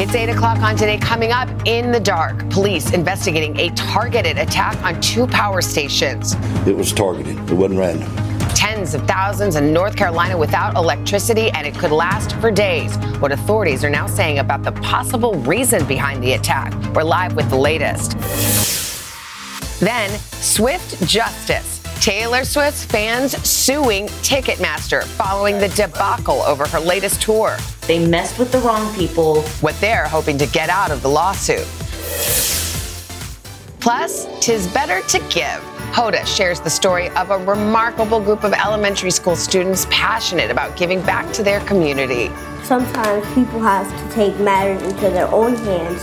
It's 8 o'clock on today. Coming up in the dark, police investigating a targeted attack on two power stations. It was targeted, it wasn't random. Tens of thousands in North Carolina without electricity, and it could last for days. What authorities are now saying about the possible reason behind the attack. We're live with the latest. Then, swift justice. Taylor Swift's fans suing Ticketmaster following the debacle over her latest tour. They messed with the wrong people. What they're hoping to get out of the lawsuit. Plus, tis better to give. Hoda shares the story of a remarkable group of elementary school students passionate about giving back to their community. Sometimes people have to take matters into their own hands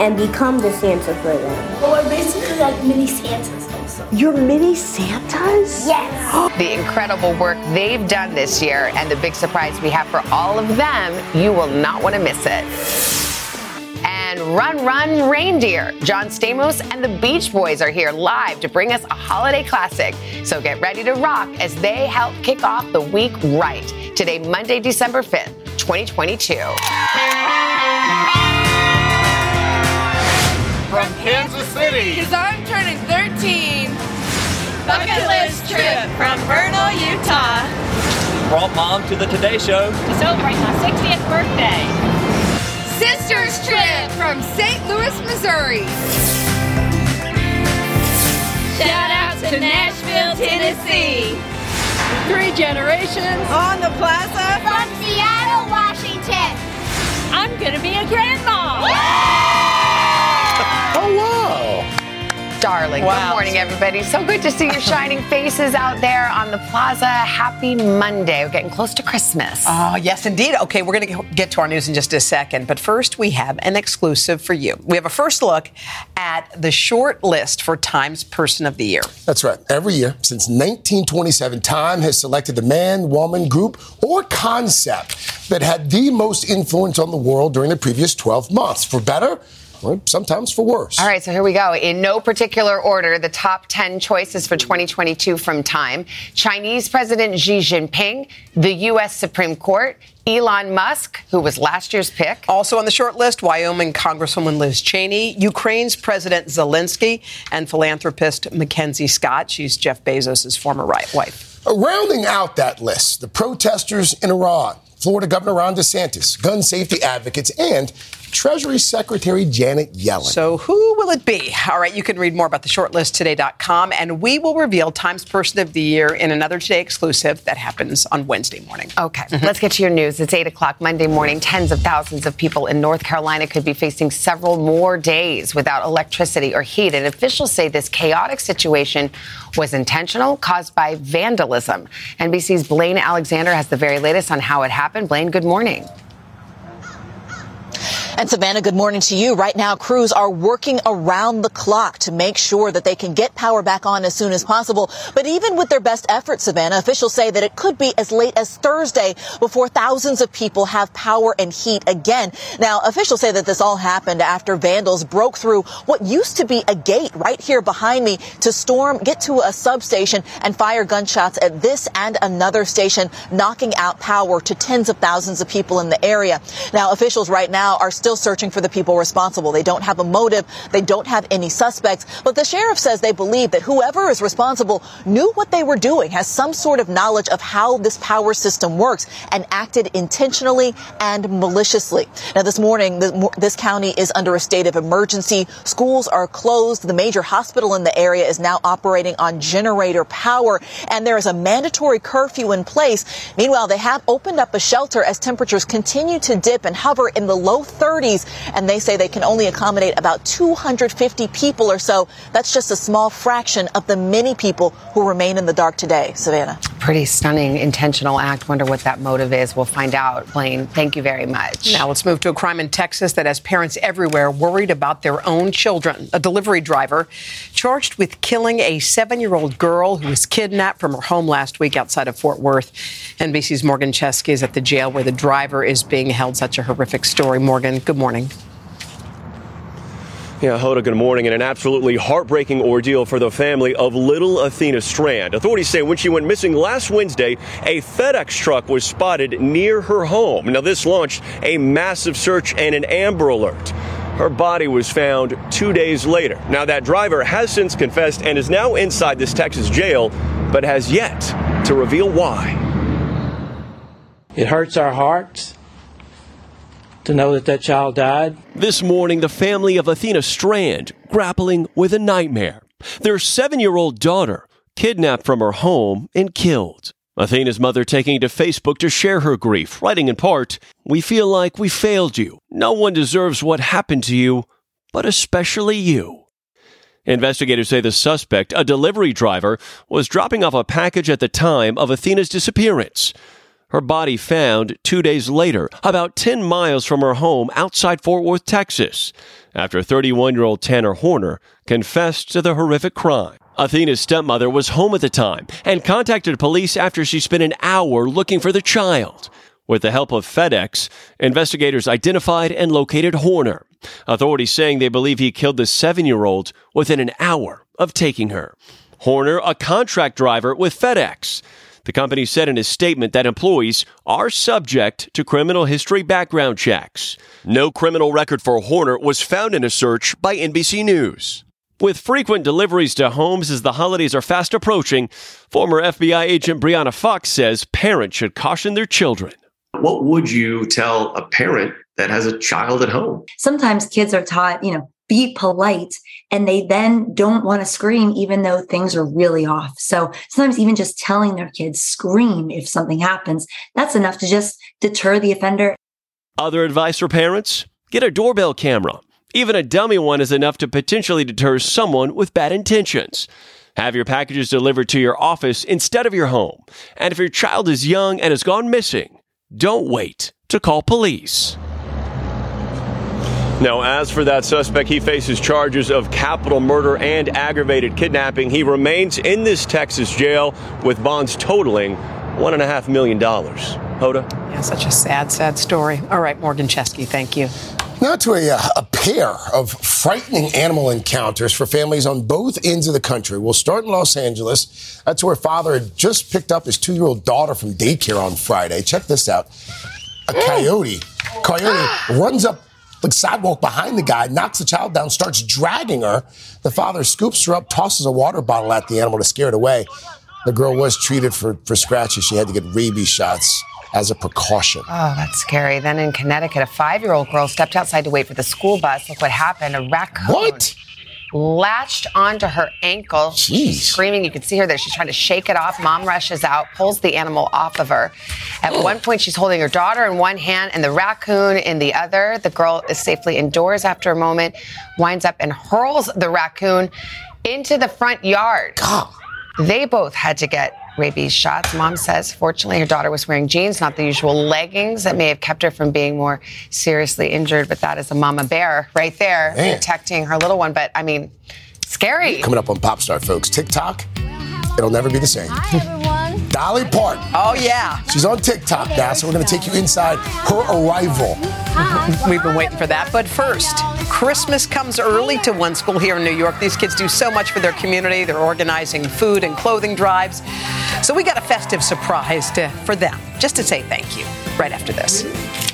and become the Santa for them. Well, we're basically like mini Santas also. You're mini Santas? Yes. the incredible work they've done this year and the big surprise we have for all of them, you will not want to miss it. And Run Run Reindeer. John Stamos and the Beach Boys are here live to bring us a holiday classic. So get ready to rock as they help kick off the week right. Today, Monday, December 5th, 2022. From Kansas City. Because I'm turning 13. Bucket list trip from Vernal, Utah. Brought mom to the Today Show. To celebrate my 60th birthday. Sisters trip from St. Louis, Missouri. Shout out to Nashville, Tennessee. Three generations On the plaza. From Seattle, Washington. I'm gonna be a grandma. Oh, wow. Darling. Wow. Good morning, everybody. So good to see your shining faces out there on the plaza. Happy Monday. We're getting close to Christmas. Oh, yes, indeed. Okay, we're going to get to our news in just a second. But first, we have an exclusive for you. We have a first look at the short list for Times Person of the Year. That's right. Every year since 1927, Time has selected the man, woman, group, or concept that had the most influence on the world during the previous 12 months, for better or sometimes for worse. All right, so here we go. In no particular order, the top 10 choices for 2022 from Time Chinese President Xi Jinping, the U.S. Supreme Court, Elon Musk, who was last year's pick. Also on the short list, Wyoming Congresswoman Liz Cheney, Ukraine's President Zelensky, and philanthropist Mackenzie Scott. She's Jeff Bezos' former right wife. Uh, Rounding out that list, the protesters in Iran, Florida Governor Ron DeSantis, gun safety advocates, and Treasury Secretary Janet Yellen. So who will it be? All right, you can read more about the shortlisttoday.com, and we will reveal Times Person of the Year in another Today exclusive that happens on Wednesday morning. Okay, mm-hmm. let's get to your news. It's 8 o'clock Monday morning. Tens of thousands of people in North Carolina could be facing several more days without electricity or heat. And officials say this chaotic situation was intentional, caused by vandalism. NBC's Blaine Alexander has the very latest on how it happened. Blaine, good morning. And Savannah, good morning to you. Right now, crews are working around the clock to make sure that they can get power back on as soon as possible. But even with their best efforts, Savannah, officials say that it could be as late as Thursday before thousands of people have power and heat again. Now, officials say that this all happened after vandals broke through what used to be a gate right here behind me to storm, get to a substation and fire gunshots at this and another station, knocking out power to tens of thousands of people in the area. Now, officials right now are still searching for the people responsible. They don't have a motive. They don't have any suspects. But the sheriff says they believe that whoever is responsible knew what they were doing, has some sort of knowledge of how this power system works, and acted intentionally and maliciously. Now, this morning, this county is under a state of emergency. Schools are closed. The major hospital in the area is now operating on generator power, and there is a mandatory curfew in place. Meanwhile, they have opened up a shelter as temperatures continue to dip and hover in the low 30s, and they say they can only accommodate about 250 people or so. That's just a small fraction of the many people who remain in the dark today. Savannah. Pretty stunning intentional act. Wonder what that motive is. We'll find out. Blaine, thank you very much. Now let's move to a crime in Texas that has parents everywhere worried about their own children. A delivery driver charged with killing a seven year old girl who was kidnapped from her home last week outside of Fort Worth. NBC's Morgan Chesky is at the jail where the driver is being held. Such a horrific story. Morgan, good morning. Yeah, Hoda, good morning. And an absolutely heartbreaking ordeal for the family of little Athena Strand. Authorities say when she went missing last Wednesday, a FedEx truck was spotted near her home. Now, this launched a massive search and an Amber Alert. Her body was found two days later. Now, that driver has since confessed and is now inside this Texas jail, but has yet to reveal why. It hurts our hearts to know that that child died. This morning, the family of Athena Strand grappling with a nightmare. Their seven year old daughter kidnapped from her home and killed. Athena's mother taking to Facebook to share her grief, writing in part, We feel like we failed you. No one deserves what happened to you, but especially you. Investigators say the suspect, a delivery driver, was dropping off a package at the time of Athena's disappearance. Her body found two days later, about 10 miles from her home outside Fort Worth, Texas, after 31 year old Tanner Horner confessed to the horrific crime. Athena's stepmother was home at the time and contacted police after she spent an hour looking for the child. With the help of FedEx, investigators identified and located Horner. Authorities saying they believe he killed the seven year old within an hour of taking her. Horner, a contract driver with FedEx. The company said in a statement that employees are subject to criminal history background checks. No criminal record for Horner was found in a search by NBC News. With frequent deliveries to homes as the holidays are fast approaching, former FBI agent Brianna Fox says parents should caution their children. What would you tell a parent that has a child at home? Sometimes kids are taught, you know, be polite and they then don't want to scream even though things are really off. So sometimes even just telling their kids scream if something happens, that's enough to just deter the offender. Other advice for parents? Get a doorbell camera. Even a dummy one is enough to potentially deter someone with bad intentions. Have your packages delivered to your office instead of your home. And if your child is young and has gone missing, don't wait to call police. Now, as for that suspect, he faces charges of capital murder and aggravated kidnapping. He remains in this Texas jail with bonds totaling $1.5 million. Hoda? Yeah, such a sad, sad story. All right, Morgan Chesky, thank you. Now to a, uh, a pair of frightening animal encounters for families on both ends of the country. We'll start in Los Angeles. That's where a father had just picked up his two-year-old daughter from daycare on Friday. Check this out. A coyote, coyote runs up the sidewalk behind the guy, knocks the child down, starts dragging her. The father scoops her up, tosses a water bottle at the animal to scare it away. The girl was treated for, for scratches. She had to get rabies shots as a precaution. Oh, that's scary. Then in Connecticut, a five year old girl stepped outside to wait for the school bus. Look what happened. A raccoon. What? Latched onto her ankle. Jeez. She's screaming. You can see her there. She's trying to shake it off. Mom rushes out, pulls the animal off of her. At one point, she's holding her daughter in one hand and the raccoon in the other. The girl is safely indoors after a moment, winds up and hurls the raccoon into the front yard. God. They both had to get rabies shots. Mom says, fortunately, her daughter was wearing jeans, not the usual leggings that may have kept her from being more seriously injured. But that is a mama bear right there Man. protecting her little one. But I mean, scary. Coming up on Pop Start, folks. TikTok, it'll never be the same. Dolly Parton. Oh, yeah. She's on TikTok now, so we're going to take you inside her arrival. We've been waiting for that. But first, Christmas comes early to one school here in New York. These kids do so much for their community. They're organizing food and clothing drives. So we got a festive surprise to, for them, just to say thank you right after this.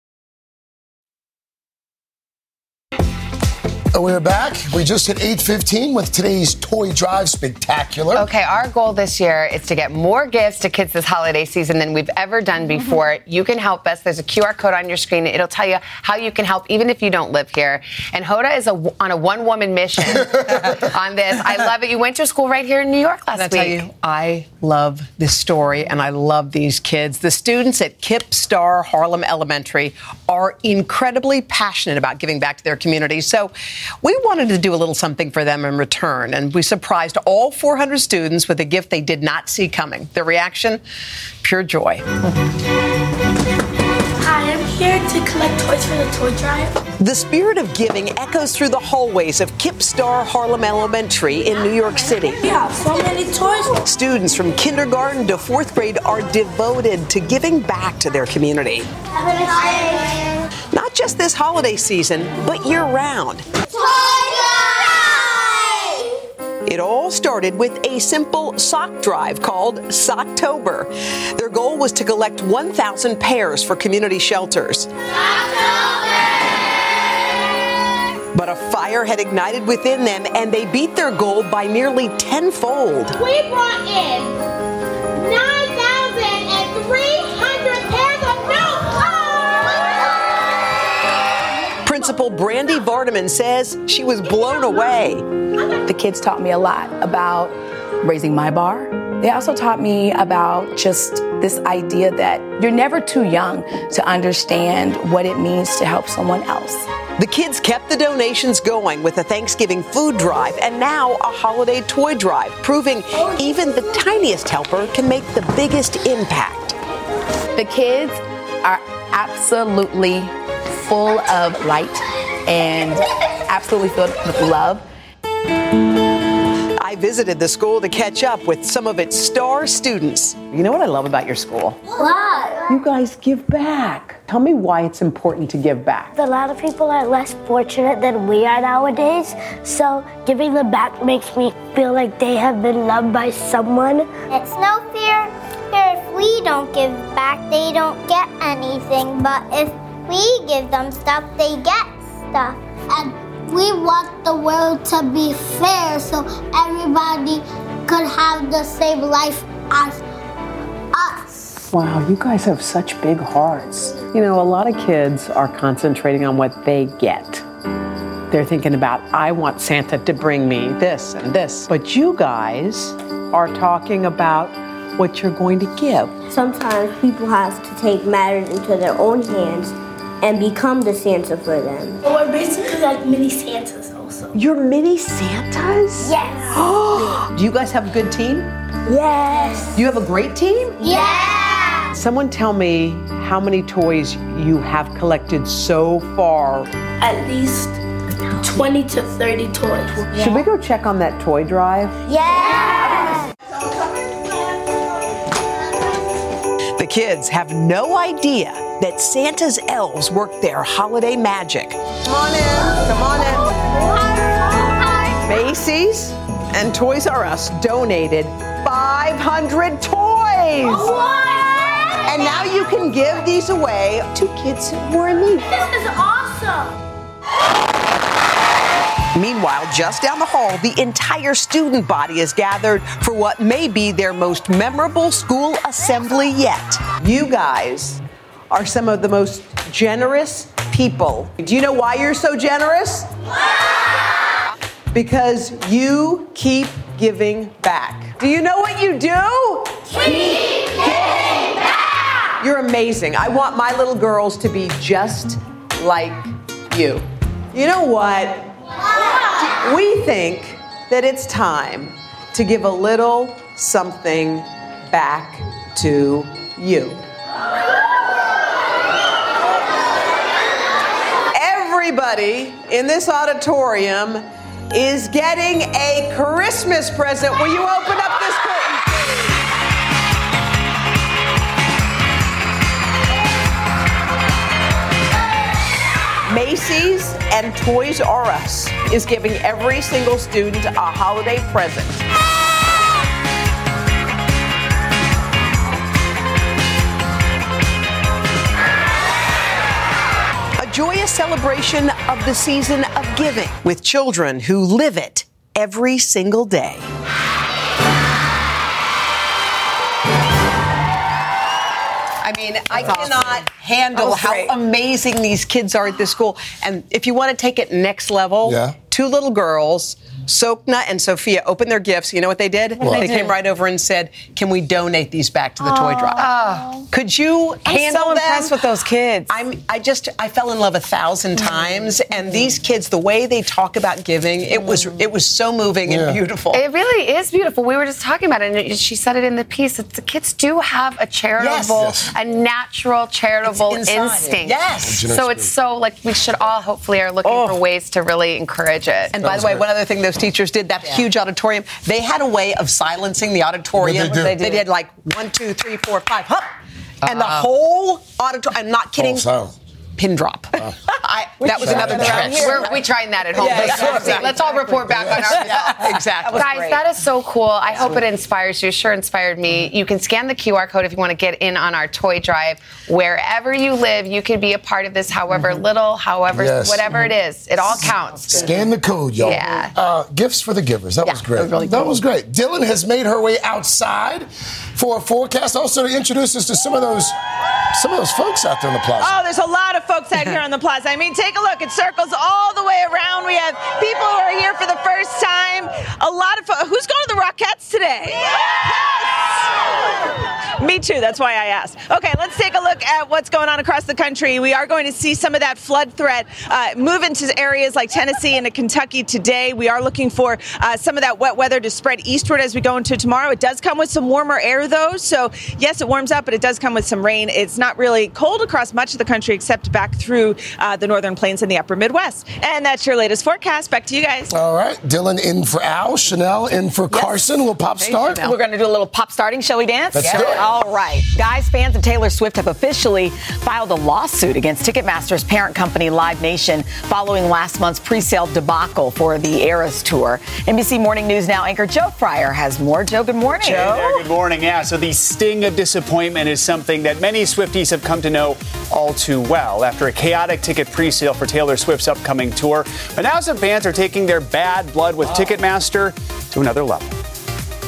And we're back. We just hit 8:15 with today's toy drive spectacular. Okay, our goal this year is to get more gifts to kids this holiday season than we've ever done before. Mm-hmm. You can help us. There's a QR code on your screen. It'll tell you how you can help, even if you don't live here. And Hoda is a, on a one-woman mission on this. I love it. You went to school right here in New York last week. I tell you, I love this story, and I love these kids. The students at Kipp Star Harlem Elementary are incredibly passionate about giving back to their community. So we wanted to do a little something for them in return, and we surprised all 400 students with a gift they did not see coming. Their reaction? Pure joy. Hi, I'm here to collect toys for the toy drive. The spirit of giving echoes through the hallways of Kipp Star Harlem Elementary in New York City. We have so many toys. Students from kindergarten to fourth grade are devoted to giving back to their community. Have a nice day. Not just this holiday season, but year round. It all started with a simple sock drive called Socktober. Their goal was to collect 1,000 pairs for community shelters. But a fire had ignited within them and they beat their goal by nearly tenfold. We brought in 9,300 Principal Brandy Vardaman says she was blown away. The kids taught me a lot about raising my bar. They also taught me about just this idea that you're never too young to understand what it means to help someone else. The kids kept the donations going with a Thanksgiving food drive and now a holiday toy drive, proving even the tiniest helper can make the biggest impact. The kids are absolutely full of light and absolutely filled with love. I visited the school to catch up with some of its star students. You know what I love about your school? What? You guys give back. Tell me why it's important to give back. A lot of people are less fortunate than we are nowadays, so giving them back makes me feel like they have been loved by someone. It's no fear. If we don't give back, they don't get anything, but if we give them stuff, they get stuff. And we want the world to be fair so everybody could have the same life as us. Wow, you guys have such big hearts. You know, a lot of kids are concentrating on what they get. They're thinking about, I want Santa to bring me this and this. But you guys are talking about what you're going to give. Sometimes people have to take matters into their own hands and become the Santa for them. Well, we're basically like mini Santas also. You're mini Santas? Yes. Do you guys have a good team? Yes. Do you have a great team? Yeah. Someone tell me how many toys you have collected so far. At least 20 to 30 toys. Yeah. Should we go check on that toy drive? Yes. Kids have no idea that Santa's elves work their holiday magic. Come on in, come on in. Macy's and Toys R Us donated 500 toys. What? And now you can give these away to kids who are in need. This is awesome. Meanwhile, just down the hall, the entire student body is gathered for what may be their most memorable school assembly yet. You guys are some of the most generous people. Do you know why you're so generous? Because you keep giving back. Do you know what you do? Keep giving back! You're amazing. I want my little girls to be just like you. You know what? We think that it's time to give a little something back to you. Everybody in this auditorium is getting a Christmas present. Will you open up this curtain? Macy's and Toys R Us is giving every single student a holiday present. A joyous celebration of the season of giving with children who live it every single day. I mean, I cannot handle how amazing these kids are at this school. And if you want to take it next level, Yeah. Two little girls, Sokna and Sophia, opened their gifts. You know what they did? What? They came right over and said, "Can we donate these back to the toy drive?" Could you I'm handle so them? impressed with those kids. I'm. I just. I fell in love a thousand times, and these kids, the way they talk about giving, it was. It was so moving and beautiful. It really is beautiful. We were just talking about it, and she said it in the piece. That the kids do have a charitable, Yes. a natural charitable instinct. Yes. So it's so like we should all hopefully are looking oh. for ways to really encourage it. And by the way, one other thing those teachers did, that huge auditorium, they had a way of silencing the auditorium. What'd they do? They did like one, two, three, four, five, hup. And the whole auditorium, I'm not kidding, Oh, silence. Pin drop. I, that was another trick. We're, we trying that at home. Yeah, Let's- exactly. Let's all report back on our Yeah, exactly. Guys, that is so cool. I hope it inspires you. It Sure inspired me. You can scan the QR code if you want to get in on our toy drive. Wherever you live, you can be a part of this, however little, however, Yes. whatever it is. It all counts. Scan the code, y'all. Yeah. Uh, gifts for the givers. That was great. that was great. Dylan has made her way outside for a forecast. Also to introduce us to some of those some of those folks out there in the plaza. Oh, there's a lot of folks out here on the plaza. I mean, take a look. It circles all the way around. We have people who are here for the first time. A lot of fo- who's going to the Rockettes today? Me too. That's why I asked. Okay, let's take a look at what's going on across the country. We are going to see some of that flood threat uh, move into areas like Tennessee and Kentucky today. We are looking for uh, some of that wet weather to spread eastward as we go into tomorrow. It does come with some warmer air, though. So, yes, it warms up, but it does come with some rain. It's not really cold across much of the country except back through uh, the northern plains and the upper Midwest. And that's your latest forecast. Back to you guys. All right, Dylan in for Al, Chanel in for Carson. We'll pop start. We're going to do a little pop starting, shall we dance? Let's do it. All right. Guys, fans of Taylor Swift have officially filed a lawsuit against Ticketmaster's parent company, Live Nation, following last month's pre sale debacle for the Eras Tour. NBC Morning News Now anchor Joe Fryer has more. Joe, good morning. Hey there, good morning. Yeah, so the sting of disappointment is something that many Swifties have come to know all too well after a chaotic ticket pre-sale for Taylor Swift's upcoming tour. But now some fans are taking their bad blood with Ticketmaster to another level.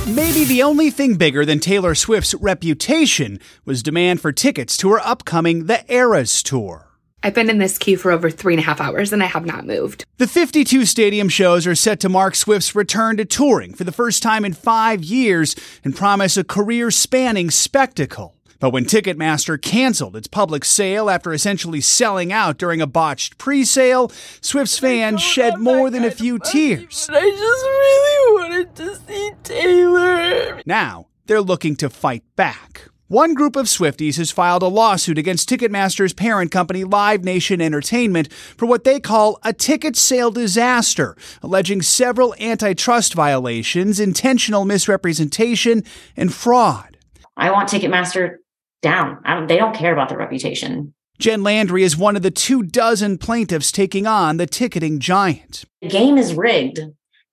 Maybe the only thing bigger than Taylor Swift's reputation was demand for tickets to her upcoming The Eras Tour. I've been in this queue for over three and a half hours and I have not moved. The 52 stadium shows are set to mark Swift's return to touring for the first time in five years and promise a career spanning spectacle. But when Ticketmaster canceled its public sale after essentially selling out during a botched pre sale, Swift's fans shed more than a few tears. I just really wanted to see Taylor. Now, they're looking to fight back. One group of Swifties has filed a lawsuit against Ticketmaster's parent company, Live Nation Entertainment, for what they call a ticket sale disaster, alleging several antitrust violations, intentional misrepresentation, and fraud. I want Ticketmaster down. I don't, they don't care about their reputation. Jen Landry is one of the two dozen plaintiffs taking on the ticketing giant. The game is rigged.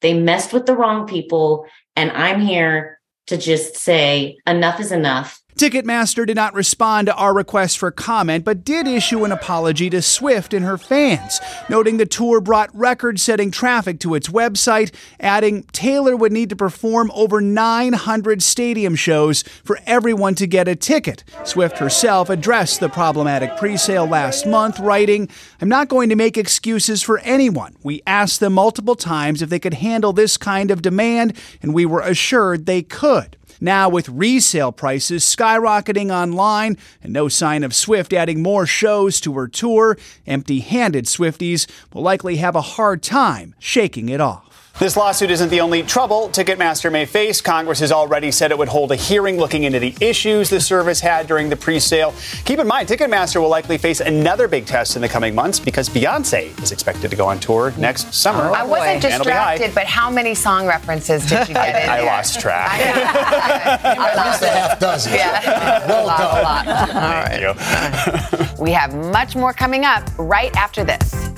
They messed with the wrong people, and I'm here to just say enough is enough. Ticketmaster did not respond to our request for comment, but did issue an apology to Swift and her fans, noting the tour brought record setting traffic to its website, adding Taylor would need to perform over 900 stadium shows for everyone to get a ticket. Swift herself addressed the problematic pre sale last month, writing, I'm not going to make excuses for anyone. We asked them multiple times if they could handle this kind of demand, and we were assured they could. Now, with resale prices skyrocketing online and no sign of Swift adding more shows to her tour, empty handed Swifties will likely have a hard time shaking it off. This lawsuit isn't the only trouble Ticketmaster may face. Congress has already said it would hold a hearing looking into the issues the service had during the pre-sale. Keep in mind, Ticketmaster will likely face another big test in the coming months because Beyonce is expected to go on tour next summer. I wasn't And it'll be high. distracted, but how many song references did you get in I there? lost track. At least a half dozen. Yeah. Well a lot, done. a lot. All right. We have much more coming up right after this.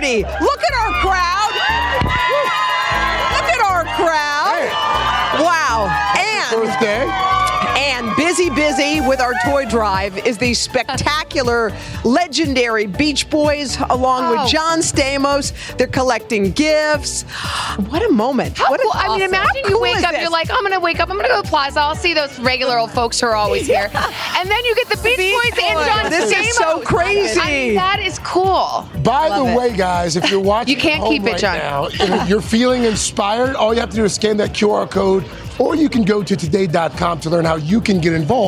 8:30. Look at our crowd. And busy busy with our toy drive is the spectacular legendary Beach Boys along Oh. with John Stamos. They're collecting gifts. What a moment. How what cool. an I mean, imagine how you cool wake up, this? you're like, I'm going to wake up, I'm going to go to the plaza, I'll see those regular old folks who are always here. And then you get the Beach, Boys, and John Stamos. This is so crazy. I mean, that is cool. By the it. way, guys, if you're watching, You can't home keep it, right John. Now, if you're feeling inspired, all you have to do is scan that QR code, or you can go to today.com to learn how you can get involved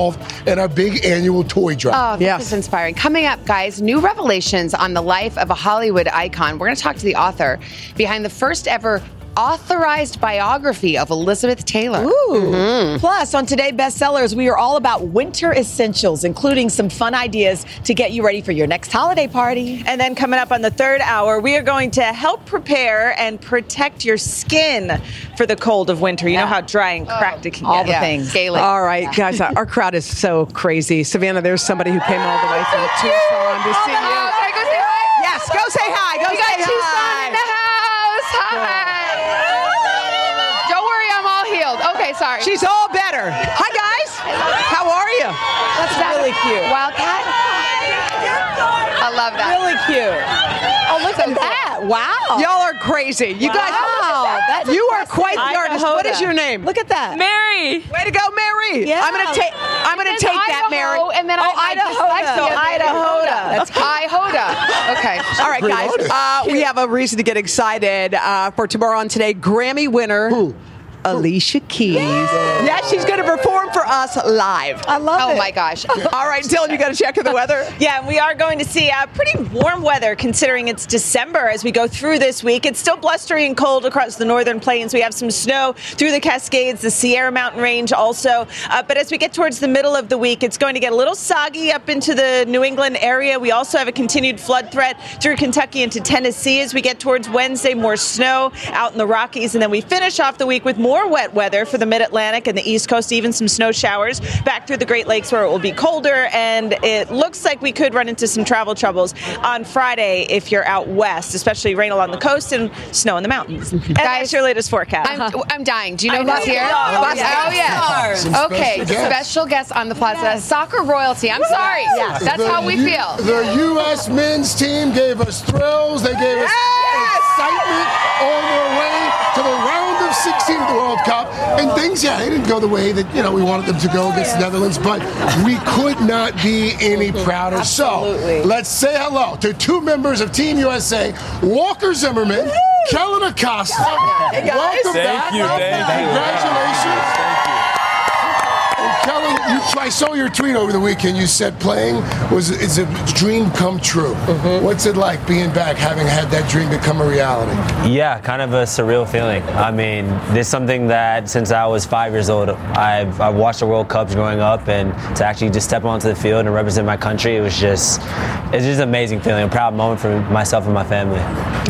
in our big annual toy drive. Oh, this is inspiring. Coming up, guys, new revelations on the life of a Hollywood icon. We're going to talk to the author behind the first ever authorized biography of Elizabeth Taylor. Ooh. Mm-hmm. Plus, on Today Bestsellers, we are all about winter essentials, including some fun ideas to get you ready for your next holiday party. And then coming up on the third hour, we are going to help prepare and protect your skin for the cold of winter. You know how dry and oh. cracked it can all get. the things. All right, guys, our crowd is so crazy. Savannah, there's somebody who came all the way from Tucson to oh, see you. Yes, go say hi. Go we got say Tucson hi. in the house. Hi. Don't worry, I'm all healed. Okay, sorry. She's all better. Hi, guys. How are you? That's really cute. Wildcat. I love that. Really cute. Oh, look at that. Wow. Y'all are crazy. You guys, Wow, that's you are quite the Idaho. artist. What is your name? Look at that. Mary. Way to go, Mary. Yeah. I'm gonna take. I'm gonna take says that, Mary. And then oh, I, I Idaho. dyslexia. So Idaho. That's Idaho. Okay. All right, guys. Uh, we have a reason to get excited uh, for tomorrow on today. Grammy winner. Alicia Keys. Yeah, she's going to perform for us live. I love Oh it. my gosh. All right, Dylan, you got to check the weather. Yeah, and we are going to see uh, pretty warm weather considering it's December as we go through this week. It's still blustery and cold across the northern plains. We have some snow through the Cascades, the Sierra Mountain Range also. Uh, but as we get towards the middle of the week, it's going to get a little soggy up into the New England area. We also have a continued flood threat through Kentucky into Tennessee as we get towards Wednesday. More snow out in the Rockies. And then we finish off the week with more wet weather for the mid Atlantic and the East Coast, even some snow showers back through the Great Lakes where it will be colder. And it looks like we could run into some travel troubles on Friday if you're out west, especially rain along the coast and snow in the mountains. And that's your latest forecast. I'm, uh-huh. I'm dying. Do you know know who's you here? are. Oh, Yeah. yeah. Okay, special guests. special guest on the plaza, soccer royalty. I'm sorry. Yes. That's The how we U- feel. The U.S. men's team gave us thrills. They gave us 2016 the World Cup, and things, yeah, they didn't go the way that you know we wanted them to go against the Netherlands, but we could not be any prouder. Absolutely. So let's say hello to two members of Team USA, Walker Zimmerman, Kellyn Acosta. Welcome guys. back. Thank you, thank Congratulations. You. Kellyn, you, I saw your tweet over the weekend. You said playing was is a dream come true. Mm-hmm. What's it like being back, having had that dream become a reality? Yeah, kind of a surreal feeling. I mean, this is something that since I was five years old, I've, I've watched the World Cups growing up, and to actually just step onto the field and represent my country, it was just, it's just an amazing feeling, a proud moment for myself and my family.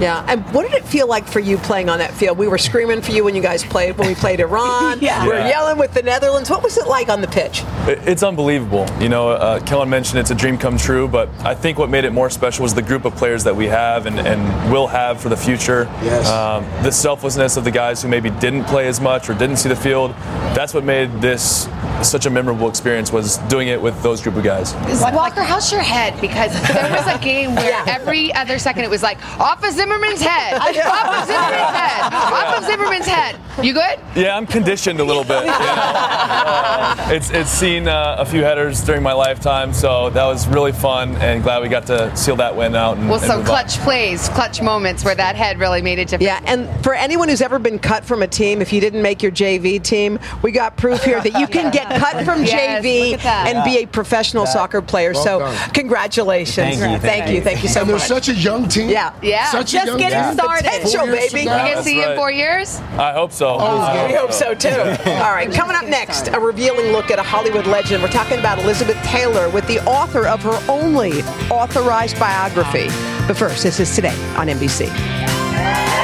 Yeah, and what did it feel like for you playing on that field? We were screaming for you when you guys played when we played Iran. Yeah. We were yelling with the Netherlands. What was it like on the pitch? It- It's unbelievable. You know, uh, Kellyn mentioned it's a dream come true, but I think what made it more special was the group of players that we have and, and will have for the future. Yes. Um, the selflessness of the guys who maybe didn't play as much or didn't see the field. That's what made this such a memorable experience was doing it with those group of guys. Walker, how's your head? Because there was a game where every other second it was like, off of Zimmerman's head, off of Zimmerman's head, off of Zimmerman's head. You good? Yeah, I'm conditioned a little bit. you know. Uh, it's it's seen uh, a few headers during my lifetime, so that was really fun and glad we got to seal that win out. And, Well, and some move on. clutch plays, clutch moments where that head really made a difference. Yeah, and for anyone who's ever been cut from a team, if you didn't make your JV team, we got proof here that you can get cut from Yes, JV look at that. and be a professional soccer player. Well so, done. congratulations. Thank you, thank thank you, you. thank you so and they're such a young team. Yeah. Yeah. Such a Just young getting team. started. Potential, Four baby. from now. We can see you in four years. I hope so. Oh, uh, I We hope so too. All right, coming up next, a revealing look at a Hollywood legend. We're talking about Elizabeth Taylor with the author of her only authorized biography. But first, this is today on NBC.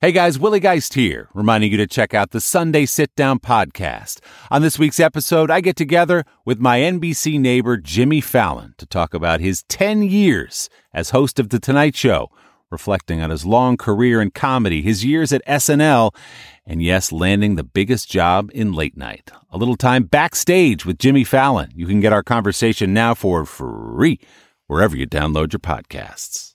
Hey guys, Willie Geist here, reminding you to check out the Sunday Sit Down podcast. On this week's episode, I get together with my NBC neighbor Jimmy Fallon to talk about his 10 years as host of The Tonight Show, reflecting on his long career in comedy, his years at SNL, and yes, landing the biggest job in late night. A little time backstage with Jimmy Fallon. You can get our conversation now for free wherever you download your podcasts.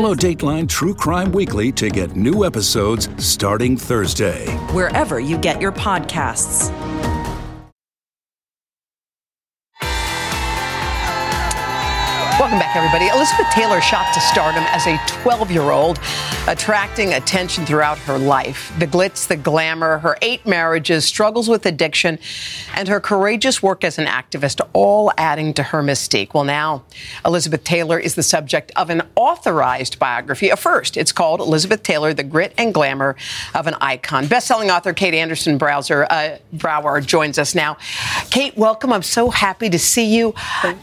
Dateline True Crime Weekly to get new episodes starting Thursday. wherever you get your podcasts. Welcome back, everybody. Elizabeth Taylor shot to stardom as a 12 year old, attracting attention throughout her life. The glitz, the glamour, her eight marriages, struggles with addiction, and her courageous work as an activist, all adding to her mystique. Well, now, Elizabeth Taylor is the subject of an authorized biography, a first. It's called Elizabeth Taylor, The Grit and Glamour of an Icon. Bestselling author Kate Andersen Browser, uh, Brower joins us now. Kate, welcome. I'm so happy to see you.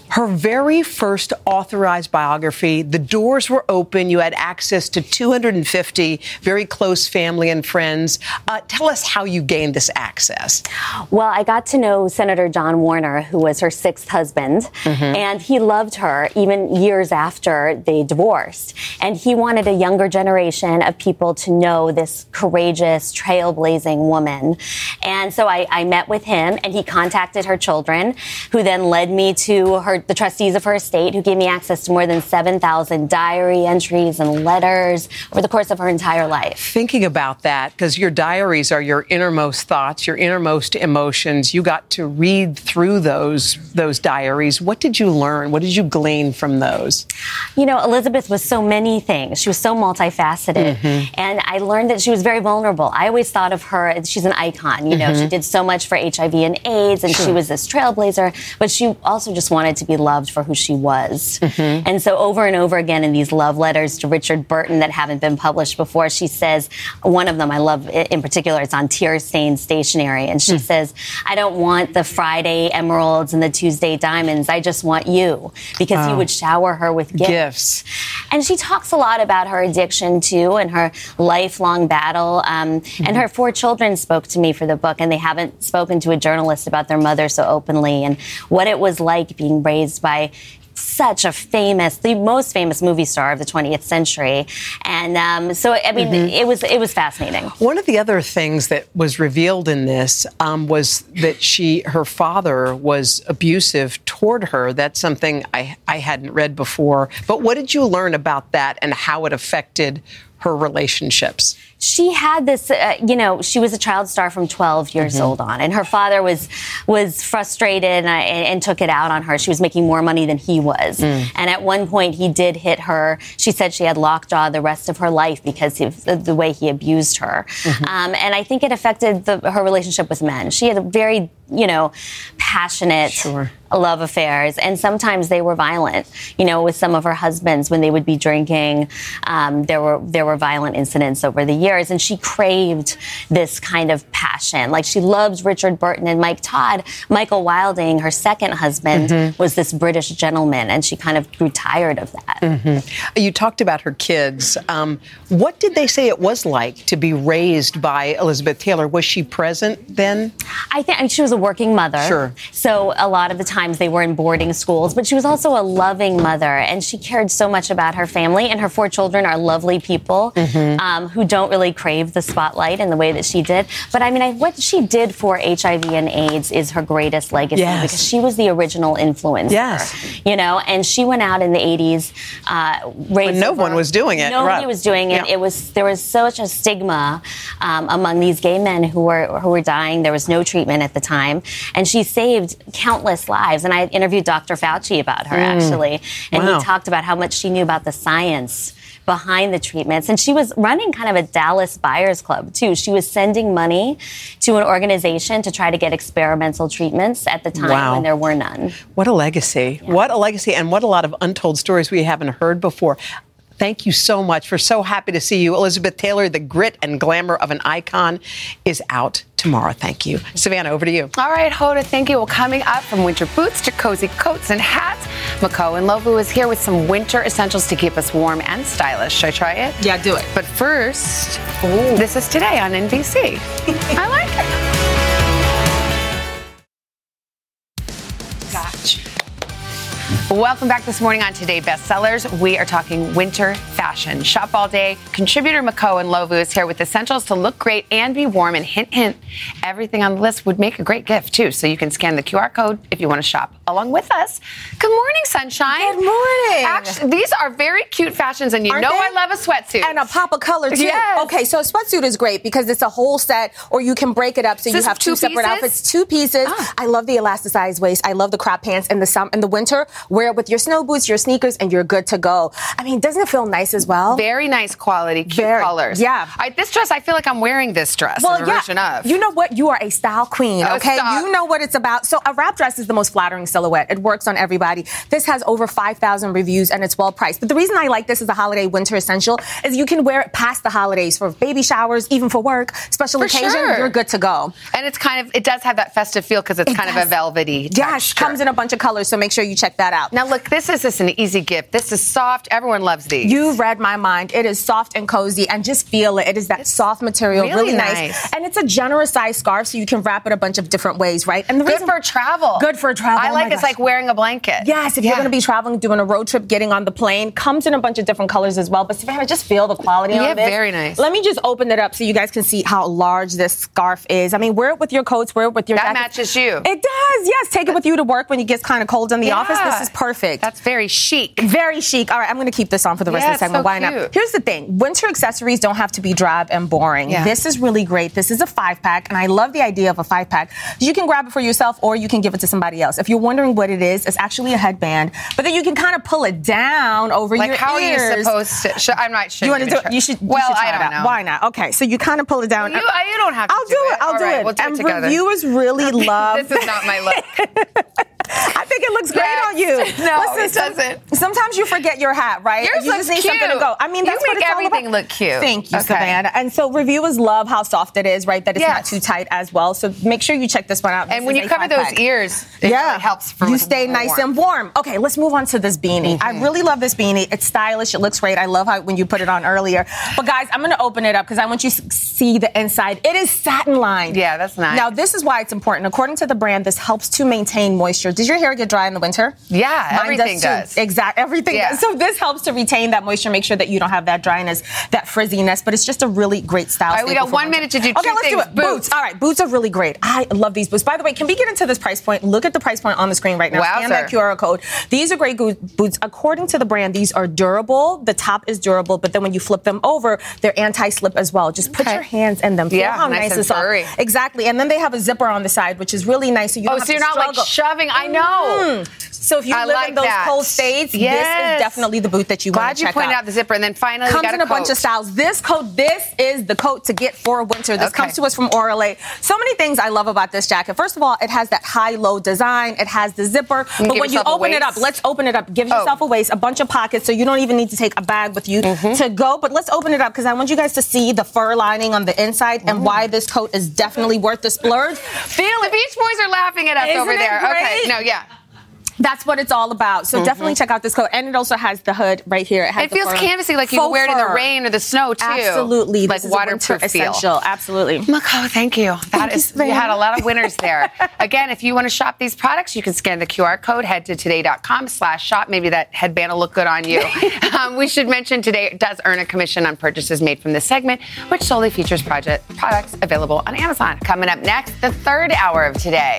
Her very first authorized biography, the doors were open. You had access to 250 very close family and friends. Uh, tell us how you gained this access. Well, I got to know Senator John Warner, who was her sixth husband, and he loved her even years after they divorced. And he wanted a younger generation of people to know this courageous, trailblazing woman. And so I, I met with him, and he contacted her children, who then led me to her, the trustees of her estate, who gave me access to more than 7,000 diary entries and letters over the course of her entire life. Thinking about that, because your diaries are your innermost thoughts, your innermost emotions. You got to read through those those diaries. What did you learn? What did you glean from those? You know, Elizabeth was so many things. She was so multifaceted. Mhm. And I learned that she was very vulnerable. I always thought of her as she's an icon. You know, Mhm. she did so much for HIV and AIDS, and she was this trailblazer, but she also just wanted to be loved for who she was. Mm-hmm. And so, over and over again in these love letters to Richard Burton that haven't been published before, she says, one of them I love in particular, it's on tear stained stationery. And she hmm. says, I don't want the Friday emeralds and the Tuesday diamonds. I just want you. Because he Wow. would shower her with gifts. Gifts. And she talks a lot about her addiction too and her lifelong battle. Um, And hmm. her four children spoke to me for the book, and they haven't spoken to a journalist about their mother so openly and what it was like being raised by such a famous, the most famous movie star of the 20th century. And um, so, I mean, Mhm. it was it was fascinating. One of the other things that was revealed in this um, was that she, her father, was abusive toward her. That's something I, I hadn't read before. But what did you learn about that and how it affected her relationships? She had this uh, you know she was a child star from 12 years Mhm. old on and her father was was frustrated and, I, and took it out on her. She was making more money than he was. Mm. and at one point he did hit her. She said she had lockjaw the rest of her life because of the, the way he abused her. Um, and i think it affected the, her relationship with men. She had a very you know passionate love affairs and sometimes they were violent you know with some of her husbands when they would be drinking. Um, there were there were violent incidents over the years years, and she craved this kind of passion. Like she loved Richard Burton and Mike Todd. Michael Wilding, her second husband, Mhm. was this British gentleman, and she kind of grew tired of that. Mhm. You talked about her kids. Um, what did they say it was like to be raised by Elizabeth Taylor? Was she present then? I think I mean, she was a working mother. Sure. So a lot of the times they were in boarding schools, but she was also a loving mother, and she cared so much about her family. And her four children are lovely people Mhm. um, who don't really crave the spotlight in the way that she did. But I mean, I, what she did for HIV and AIDS is her greatest legacy Yes. because she was the original influencer. Yes. You know, and she went out in the 80s. Uh, When no over- one was doing it, Nobody right. was doing it. Yeah. It was there was such a stigma um, among these gay men who were who were dying. There was no treatment at the time, and she saved countless lives. And I interviewed Dr. Fauci about her Mm. actually, and Wow. he talked about how much she knew about the science behind the treatments and she was running kind of a Dallas buyers club too she was sending money to an organization to try to get experimental treatments at the time Wow. when there were none What a legacy. What a legacy, and what a lot of untold stories we haven't heard before. Thank you so much. We're so happy to see you. Elizabeth Taylor, the grit and glamour of an icon, is out tomorrow. Thank you. Savannah, over to you. All right, Hoda, thank you. Well, coming up from winter boots to cozy coats and hats, Makho Ndlovu is here with some winter essentials to keep us warm and stylish. Should I try it? Yeah, do it. But first, this is today on NBC. I like it. Welcome back this morning on Today Bestsellers. We are talking winter fashion. Shop all day. Contributor Makho Ndlovu is here with essentials to look great and be warm. And hint, hint, everything on the list would make a great gift too. So you can scan the QR code if you want to shop along with us. Good morning, sunshine. Good morning. Actually, these are very cute fashions, and you Aren't know they? I love a sweatsuit And a pop of color too. Yes. Okay, so a sweatsuit is great because it's a whole set, or you can break it up so you have two, two separate outfits, two pieces. Ah. I love the elasticized waist. I love the crop pants in the sum in the winter. Wear it with your snow boots, your sneakers, and you're good to go. I mean, doesn't it feel nice as well? Very nice quality, cute colors. Yeah. I, this dress, I feel like I'm wearing this dress. Well, yeah. You know what? You are a style queen, Oh, okay? stop. You know what it's about. So a wrap dress is the most flattering silhouette. It works on everybody. This has over 5,000 reviews and it's well priced. But the reason I like this as a holiday winter essential is you can wear it past the holidays for baby showers, even for work, special For occasion, sure. you're good to go. And it's kind of, it does have that festive feel because it's It kind of a velvety. Yes, texture. comes in a bunch of colors, so make sure you check that out. Now, look, this is just an easy gift. This is soft. Everyone loves these. You read my mind. It is soft and cozy, and just feel it. It is that soft material, really really, nice. nice. and it's a generous size scarf, so you can wrap it a bunch of different ways, right? And the Good reason for travel. Good for travel. I Oh like it's like wearing a blanket. Yes, if you're going to be traveling, doing a road trip, getting on the plane, comes in a bunch of different colors as well. But Savannah, just feel the quality Yeah, on this. very nice. Let me just open it up so you guys can see how large this scarf is. I mean, wear it with your coats, wear it with your That jackets. matches you. It does, yes. Take it with you to work when it gets kind of cold in the Yeah. office. This is perfect. That's very chic. Very chic. All right, I'm going to keep this on for the rest Yeah, of the segment. so Why not? Here's the thing winter accessories don't have to be drab and boring. Yeah. This is really great. This is a five pack, and I love the idea of a five pack. You can grab it for yourself or you can give it to somebody else. If you're wondering what it is, it's actually a headband, but then you can kind of pull it down over Like, your how are you supposed to? Should, I'm not sure. You want to do it? You should. you Well, should I don't out. know. Why not? Okay, so you kind of pull it down. Well, you, uh, you don't have to. I'll do it. I'll All do right, it. We'll do and it together. reviewers really love. this is not my look. I think it looks great Yes. on you. No, it some- doesn't. Sometimes you forget your hat, right? Yours you just need something to cute. go. I mean, You that's what make it's all everything look cute. Thank you, Okay. Savannah. And so reviewers love how soft it is, right? That it's not too tight as well. So make sure you check this one out. This And when you cover those ears, it yeah, really helps for you stay warm. nice and warm. Okay, let's move on to this beanie. I really love this beanie. It's stylish. It looks great. I love how when you put it on earlier. But guys, I'm going to open it up because I want you to see the inside. It is satin lined. Yeah, that's nice. Now this is why it's important. According to the brand, this helps to maintain moisture. Does your hair get dry in the winter? Yeah, Mine everything too. does. Exactly, everything Yeah. does. So this helps to retain that moisture, make sure that you don't have that dryness, that frizziness. But it's just a really great style. All right, we got one winter. minute to do Okay, two let's do it. Boots. All right, boots are really great. I love these boots. By the way, can we get into this price point? Look at the price point on the screen right now. Wow, Scan that QR code. These are great boots. According to the brand, these are durable. The top is durable, but then when you flip them over, they're anti-slip as well. Just put Okay. your hands in them. Feel Yeah, how nice nice and furry. Exactly. And then they have a zipper on the side, which is really nice. So you don't Oh, so you're not like shoving. I know. So if you I live like in those that. cold states, this is definitely the boot that you want Glad to you check pointed out. out the zipper. And then finally, comes in a, bunch of styles. This coat, this is the coat to get for winter. This Okay. comes to us from Orolay. So many things I love about this jacket. First of all, it has that high-low design. It has the zipper. But when you open it up, let's open it up. Give Oh. yourself a waist, a bunch of pockets, so you don't even need to take a bag with you Mm-hmm. to go. But let's open it up because I want you guys to see the fur lining on the inside and why this coat is definitely worth the splurge. Feel The. Beach Boys are laughing at us Isn't over there. Okay, great? No, yeah. That's what it's all about. So Mhm. definitely check out this coat. And it also has the hood right here. It, has It feels fur. canvassy, like you Faux wear it in the rain or the snow too. Absolutely. like This is a winter waterproof essential. Absolutely. Makho, thank you. That is, you, you had a lot of winners there. Again, if you want to shop these products, you can scan the QR code, head to today.com slash shop. Maybe that headband will look good on you. um, we should mention today does earn a commission on purchases made from this segment, which solely features project products available on Amazon. Coming up next, the third hour of today.